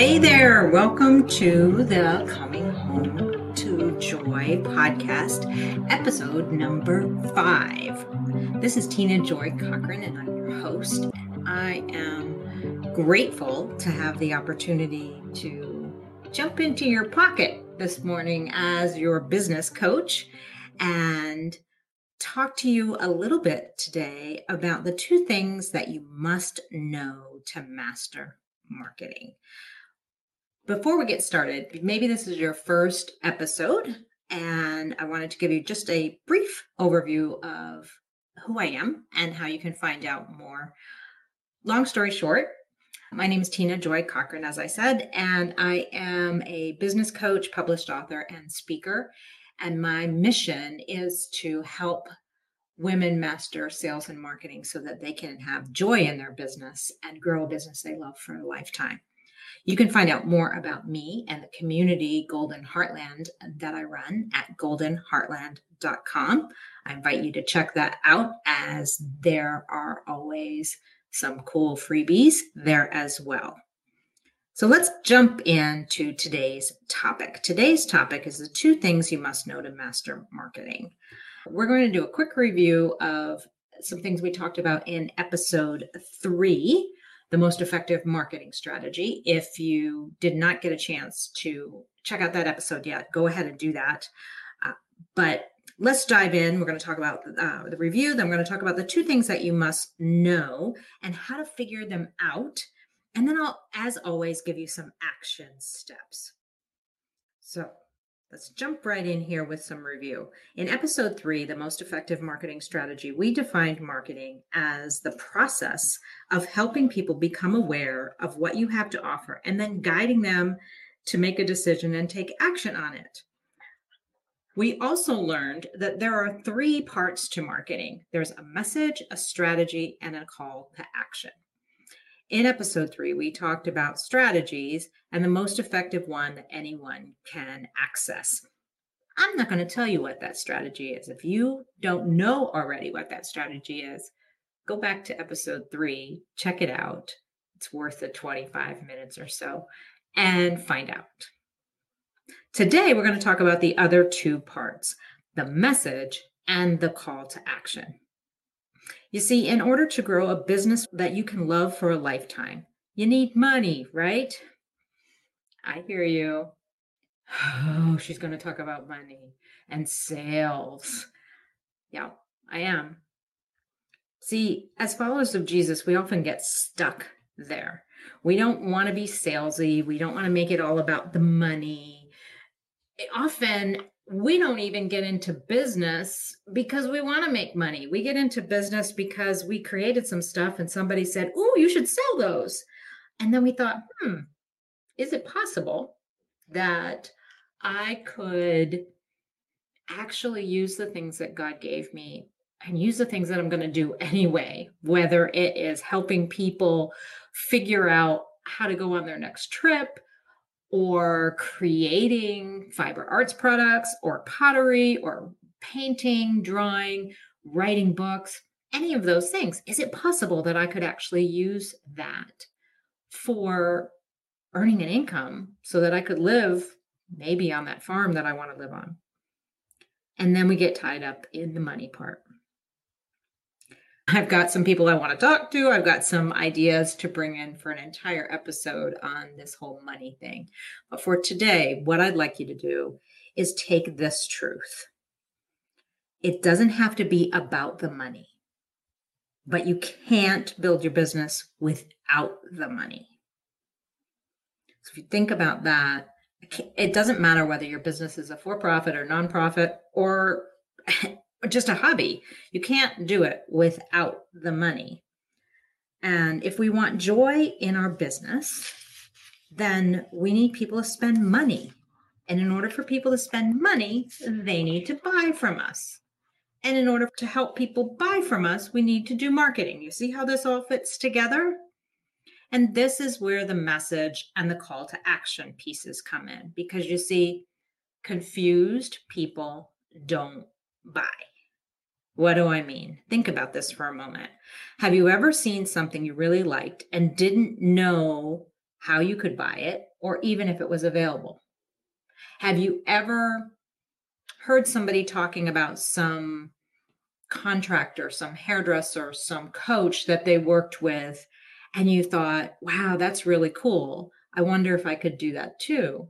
Hey there, welcome to the Coming Home to Joy podcast, episode number five. This is Tina Joy Cochran, and I'm your host. And I am grateful to have the opportunity to jump into your pocket this morning as your business coach and talk to you a little bit today about the two things that you must know to master marketing. Before we get started, maybe this is your first episode, and I wanted to give you just a brief overview of who I am and how you can find out more. Long story short, my name is Tina Joy Cochran, as I said, and I am a business coach, published author, and speaker. And my mission is to help women master sales and marketing so that they can have joy in their business and grow a business they love for a lifetime. You can find out more about me and the community Golden Heartland that I run at goldenheartland.com. I invite you to check that out as there are always some cool freebies there as well. So let's jump into today's topic. Today's topic is the two things you must know to master marketing. We're going to do a quick review of some things we talked about in episode three the most effective marketing strategy. If you did not get a chance to check out that episode yet, go ahead and do that. Uh, but let's dive in. We're going to talk about uh, the review. Then we're going to talk about the two things that you must know and how to figure them out. And then I'll, as always, give you some action steps. So Let's jump right in here with some review. In episode three, the most effective marketing strategy, we defined marketing as the process of helping people become aware of what you have to offer and then guiding them to make a decision and take action on it. We also learned that there are three parts to marketing there's a message, a strategy, and a call to action. In episode three, we talked about strategies and the most effective one that anyone can access. I'm not going to tell you what that strategy is. If you don't know already what that strategy is, go back to episode three, check it out. It's worth the 25 minutes or so and find out. Today, we're going to talk about the other two parts the message and the call to action. You see, in order to grow a business that you can love for a lifetime, you need money, right? I hear you. Oh, she's going to talk about money and sales. Yeah, I am. See, as followers of Jesus, we often get stuck there. We don't want to be salesy. We don't want to make it all about the money. often we don't even get into business because we want to make money. We get into business because we created some stuff and somebody said, Oh, you should sell those. And then we thought, hmm, is it possible that I could actually use the things that God gave me and use the things that I'm going to do anyway, whether it is helping people figure out how to go on their next trip, or creating fiber arts products or pottery or painting, drawing, writing books, any of those things. Is it possible that I could actually use that for earning an income so that I could live maybe on that farm that I want to live on? And then we get tied up in the money part. I've got some people I want to talk to. I've got some ideas to bring in for an entire episode on this whole money thing. But for today, what I'd like you to do is take this truth. It doesn't have to be about the money, but you can't build your business without the money. So if you think about that, it doesn't matter whether your business is a for profit or nonprofit or just a hobby. You can't do it without the money. And if we want joy in our business, then we need people to spend money. And in order for people to spend money, they need to buy from us. And in order to help people buy from us, we need to do marketing. You see how this all fits together? And this is where the message and the call to action pieces come in because you see, confused people don't buy. What do I mean? Think about this for a moment. Have you ever seen something you really liked and didn't know how you could buy it or even if it was available? Have you ever heard somebody talking about some contractor, some hairdresser, some coach that they worked with, and you thought, wow, that's really cool. I wonder if I could do that too,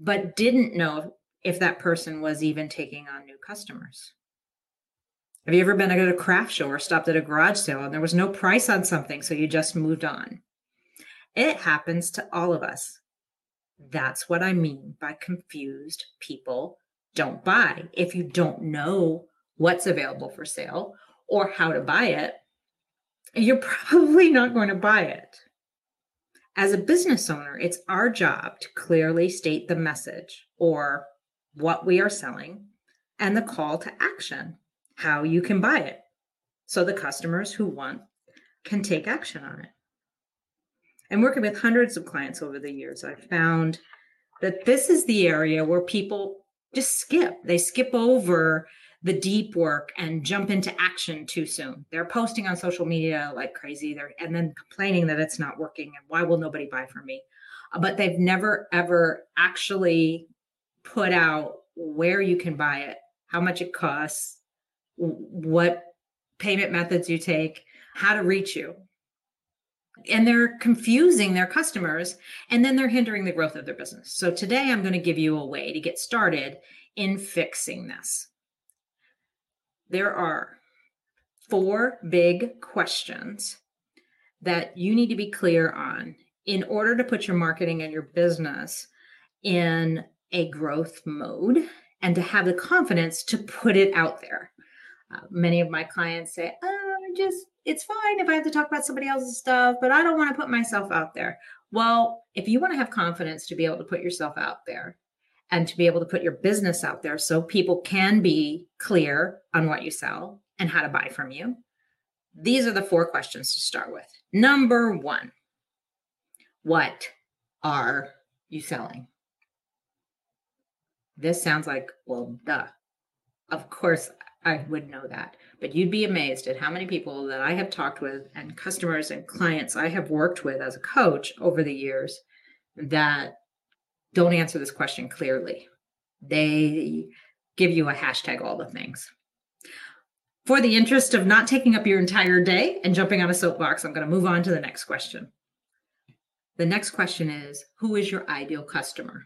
but didn't know if that person was even taking on new customers. Have you ever been at a craft show or stopped at a garage sale and there was no price on something, so you just moved on? It happens to all of us. That's what I mean by confused people don't buy. If you don't know what's available for sale or how to buy it, you're probably not going to buy it. As a business owner, it's our job to clearly state the message or what we are selling and the call to action, how you can buy it. So the customers who want can take action on it. And working with hundreds of clients over the years, I've found that this is the area where people just skip. They skip over the deep work and jump into action too soon. They're posting on social media like crazy. They're and then complaining that it's not working and why will nobody buy from me? Uh, but they've never ever actually put out where you can buy it, how much it costs, what payment methods you take, how to reach you. And they're confusing their customers and then they're hindering the growth of their business. So today I'm going to give you a way to get started in fixing this there are four big questions that you need to be clear on in order to put your marketing and your business in a growth mode and to have the confidence to put it out there. Uh, many of my clients say, oh, just it's fine if I have to talk about somebody else's stuff, but I don't want to put myself out there. Well, if you want to have confidence to be able to put yourself out there, and to be able to put your business out there so people can be clear on what you sell and how to buy from you. These are the four questions to start with. Number one, what are you selling? This sounds like, well, duh. Of course, I would know that. But you'd be amazed at how many people that I have talked with and customers and clients I have worked with as a coach over the years that don't answer this question clearly. They give you a hashtag all the things. For the interest of not taking up your entire day and jumping on a soapbox, I'm going to move on to the next question. The next question is Who is your ideal customer?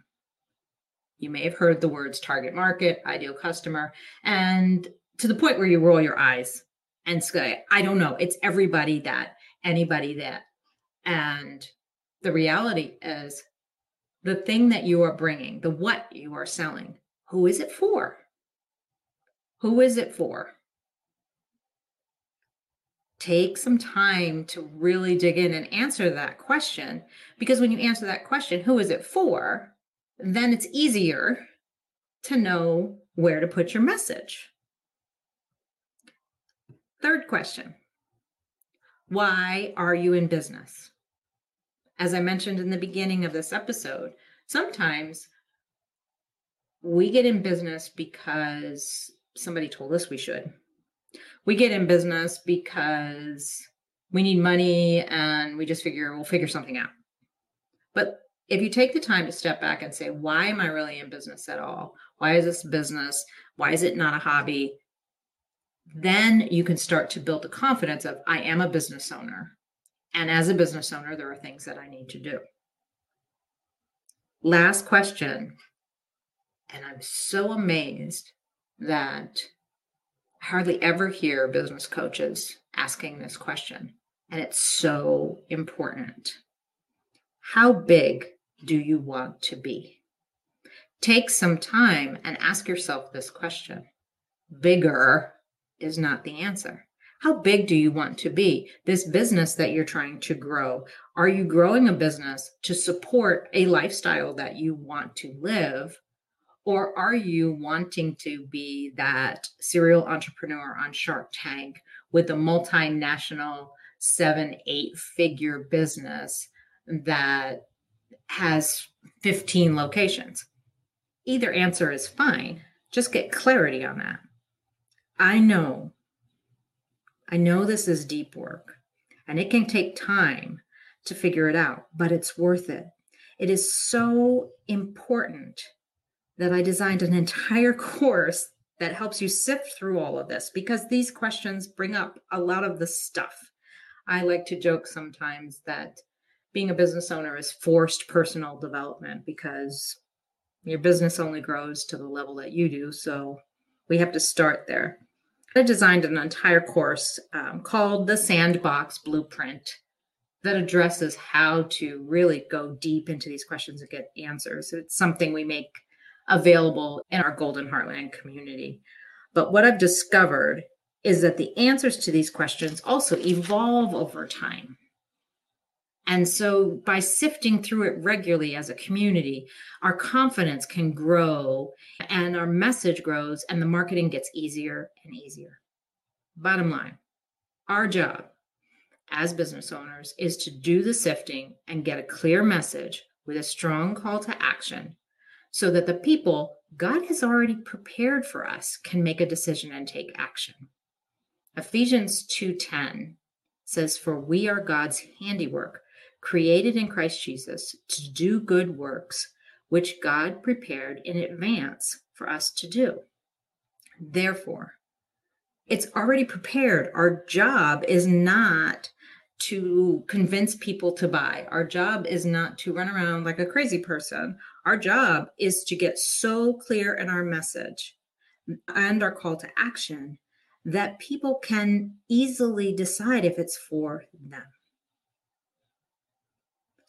You may have heard the words target market, ideal customer, and to the point where you roll your eyes and say, I don't know, it's everybody that, anybody that. And the reality is, the thing that you are bringing, the what you are selling, who is it for? Who is it for? Take some time to really dig in and answer that question because when you answer that question, who is it for? Then it's easier to know where to put your message. Third question Why are you in business? as I mentioned in the beginning of this episode, sometimes we get in business because somebody told us we should. We get in business because we need money and we just figure we'll figure something out. But if you take the time to step back and say, why am I really in business at all? Why is this business? Why is it not a hobby? Then you can start to build the confidence of, I am a business owner. And as a business owner, there are things that I need to do. Last question. And I'm so amazed that I hardly ever hear business coaches asking this question. And it's so important. How big do you want to be? Take some time and ask yourself this question. Bigger is not the answer. How big do you want to be? This business that you're trying to grow. Are you growing a business to support a lifestyle that you want to live? Or are you wanting to be that serial entrepreneur on Shark Tank with a multinational seven, eight figure business that has 15 locations? Either answer is fine. Just get clarity on that. I know I know this is deep work and it can take time to figure it out, but it's worth it. It is so important that I designed an entire course that helps you sift through all of this because these questions bring up a lot of the stuff. I like to joke sometimes that being a business owner is forced personal development because your business only grows to the level that you do. So we have to start there. I designed an entire course um, called the Sandbox Blueprint that addresses how to really go deep into these questions and get answers. It's something we make available in our Golden Heartland community. But what I've discovered is that the answers to these questions also evolve over time. And so by sifting through it regularly as a community, our confidence can grow and our message grows and the marketing gets easier and easier. Bottom line, our job as business owners is to do the sifting and get a clear message with a strong call to action so that the people God has already prepared for us can make a decision and take action. Ephesians 2:10 says for we are God's handiwork created in Christ Jesus to do good works which God prepared in advance for us to do. Therefore, it's already prepared. Our job is not to convince people to buy. Our job is not to run around like a crazy person. Our job is to get so clear in our message and our call to action that people can easily decide if it's for them.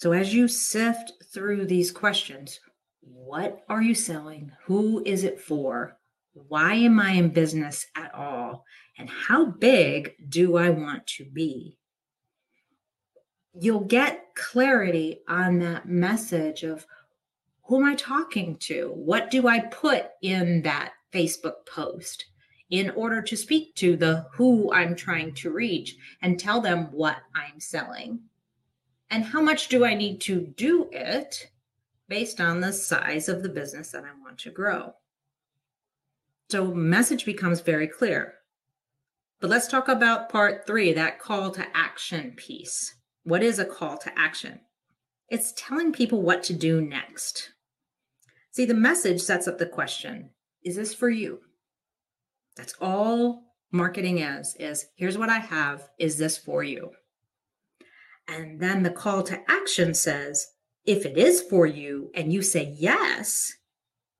So, as you sift through these questions, what are you selling? Who is it for? Why am I in business at all? And how big do I want to be? You'll get clarity on that message of who am I talking to? What do I put in that Facebook post in order to speak to the who I'm trying to reach and tell them what I'm selling? And how much do I need to do it based on the size of the business that I want to grow? So, message becomes very clear. But let's talk about part three that call to action piece. What is a call to action? It's telling people what to do next. See, the message sets up the question Is this for you? That's all marketing is, is here's what I have. Is this for you? And then the call to action says, if it is for you and you say yes,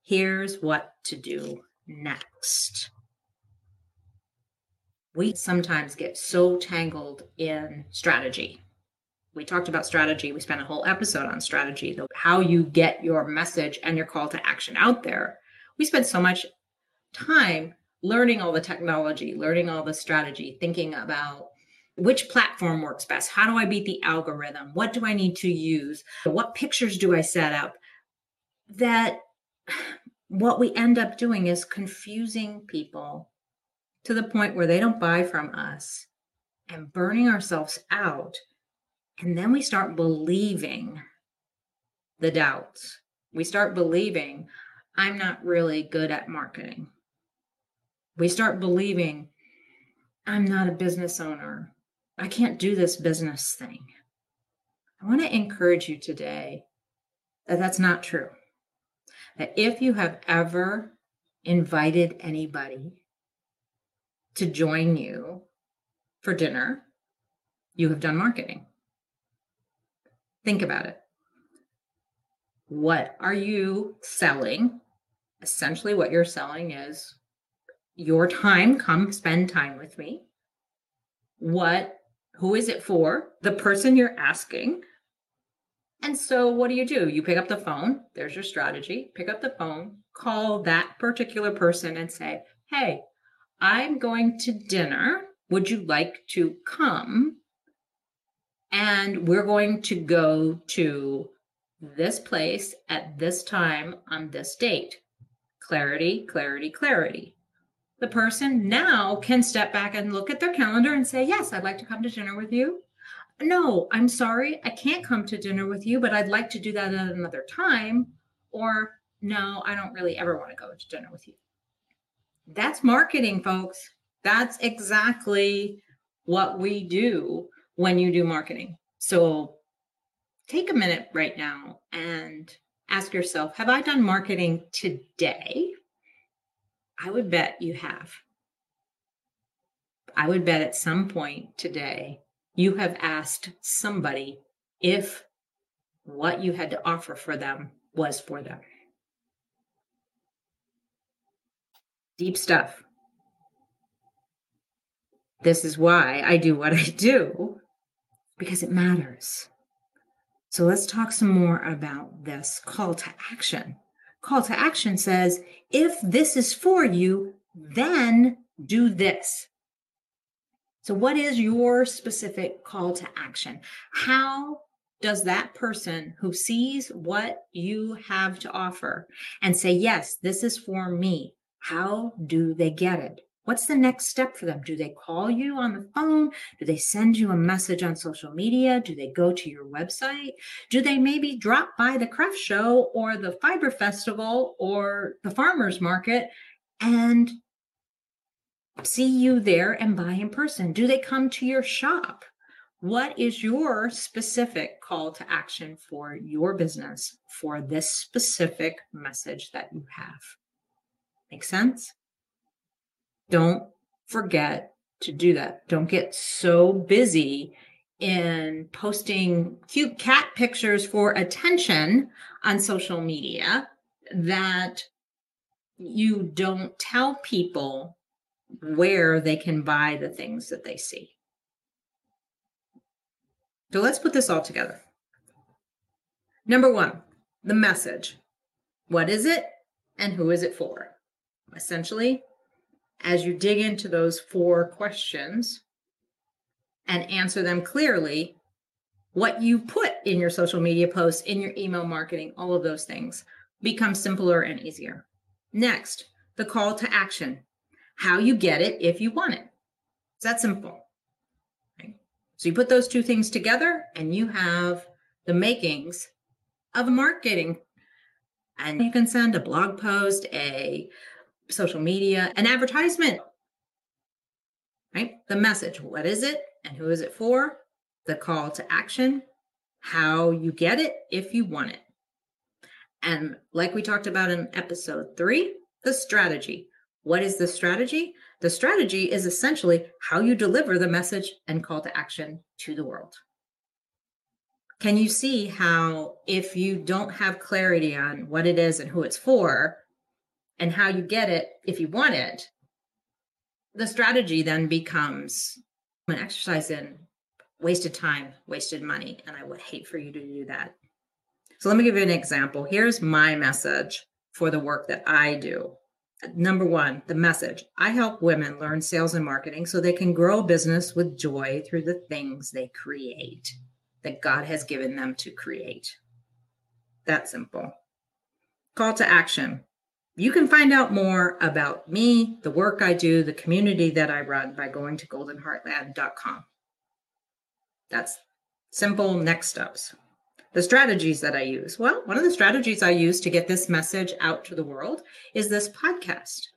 here's what to do next. We sometimes get so tangled in strategy. We talked about strategy. We spent a whole episode on strategy, how you get your message and your call to action out there. We spend so much time learning all the technology, learning all the strategy, thinking about which platform works best? How do I beat the algorithm? What do I need to use? What pictures do I set up? That what we end up doing is confusing people to the point where they don't buy from us and burning ourselves out. And then we start believing the doubts. We start believing, I'm not really good at marketing. We start believing, I'm not a business owner. I can't do this business thing. I want to encourage you today that that's not true. That if you have ever invited anybody to join you for dinner, you have done marketing. Think about it. What are you selling? Essentially, what you're selling is your time. Come spend time with me. What who is it for? The person you're asking. And so, what do you do? You pick up the phone. There's your strategy. Pick up the phone, call that particular person and say, Hey, I'm going to dinner. Would you like to come? And we're going to go to this place at this time on this date. Clarity, clarity, clarity the person now can step back and look at their calendar and say, Yes, I'd like to come to dinner with you. No, I'm sorry, I can't come to dinner with you, but I'd like to do that at another time. Or, no, I don't really ever want to go to dinner with you. That's marketing, folks. That's exactly what we do when you do marketing. So, take a minute right now and ask yourself Have I done marketing today? I would bet you have. I would bet at some point today you have asked somebody if what you had to offer for them was for them. Deep stuff. This is why I do what I do because it matters. So let's talk some more about this call to action. Call to action says if this is for you, then do this. So, what is your specific call to action? How does that person who sees what you have to offer and say, Yes, this is for me, how do they get it? What's the next step for them? Do they call you on the phone? Do they send you a message on social media? Do they go to your website? Do they maybe drop by the craft show or the fiber festival or the farmers market and see you there and buy in person? Do they come to your shop? What is your specific call to action for your business for this specific message that you have? Make sense? Don't forget to do that. Don't get so busy in posting cute cat pictures for attention on social media that you don't tell people where they can buy the things that they see. So let's put this all together. Number one, the message. What is it and who is it for? Essentially, as you dig into those four questions and answer them clearly, what you put in your social media posts, in your email marketing, all of those things become simpler and easier. Next, the call to action how you get it if you want it. It's that simple. Okay? So you put those two things together and you have the makings of marketing. And you can send a blog post, a social media, an advertisement, right? The message what is it and who is it for? The call to action, how you get it if you want it. And like we talked about in episode three, the strategy. What is the strategy? The strategy is essentially how you deliver the message and call to action to the world. Can you see how, if you don't have clarity on what it is and who it's for, and how you get it if you want it, the strategy then becomes an exercise in wasted time, wasted money. And I would hate for you to do that. So let me give you an example. Here's my message for the work that I do. Number one, the message I help women learn sales and marketing so they can grow a business with joy through the things they create that God has given them to create. That simple. Call to action you can find out more about me, the work I do, the community that I run by going to goldenheartland.com. That's simple next steps. The strategies that I use. Well, one of the strategies I use to get this message out to the world is this podcast.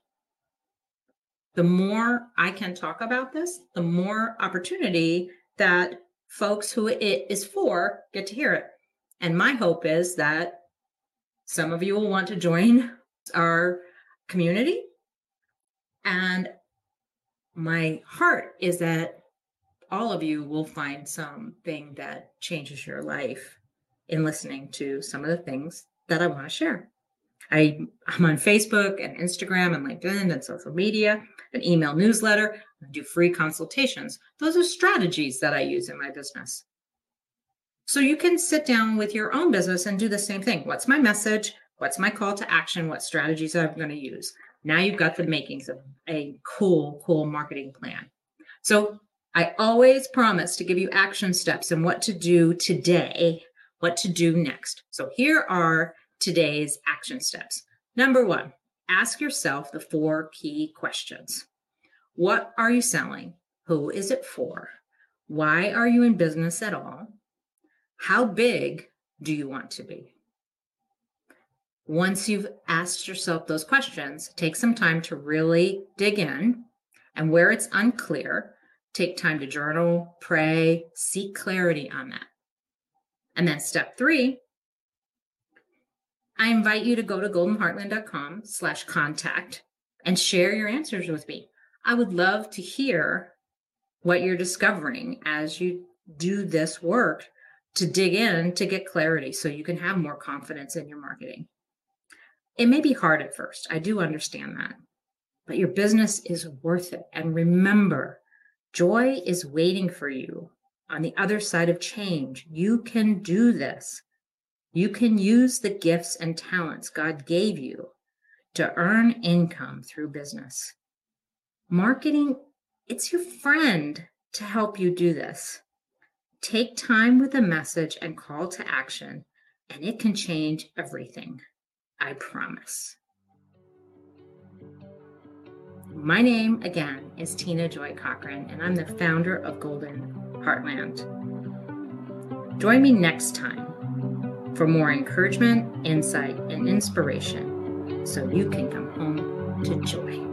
The more I can talk about this, the more opportunity that folks who it is for get to hear it. And my hope is that some of you will want to join our community. And my heart is that all of you will find something that changes your life in listening to some of the things that I want to share. I, I'm on Facebook and Instagram and LinkedIn and social media, an email newsletter, I do free consultations. Those are strategies that I use in my business. So you can sit down with your own business and do the same thing. What's my message? What's my call to action? What strategies I'm going to use? Now you've got the makings of a cool, cool marketing plan. So I always promise to give you action steps and what to do today, what to do next. So here are today's action steps. Number one, ask yourself the four key questions What are you selling? Who is it for? Why are you in business at all? How big do you want to be? Once you've asked yourself those questions, take some time to really dig in. And where it's unclear, take time to journal, pray, seek clarity on that. And then step three, I invite you to go to goldenheartland.com slash contact and share your answers with me. I would love to hear what you're discovering as you do this work to dig in to get clarity so you can have more confidence in your marketing. It may be hard at first. I do understand that, but your business is worth it. And remember, joy is waiting for you on the other side of change. You can do this. You can use the gifts and talents God gave you to earn income through business. Marketing, it's your friend to help you do this. Take time with a message and call to action, and it can change everything. I promise. My name again is Tina Joy Cochran, and I'm the founder of Golden Heartland. Join me next time for more encouragement, insight, and inspiration so you can come home to joy.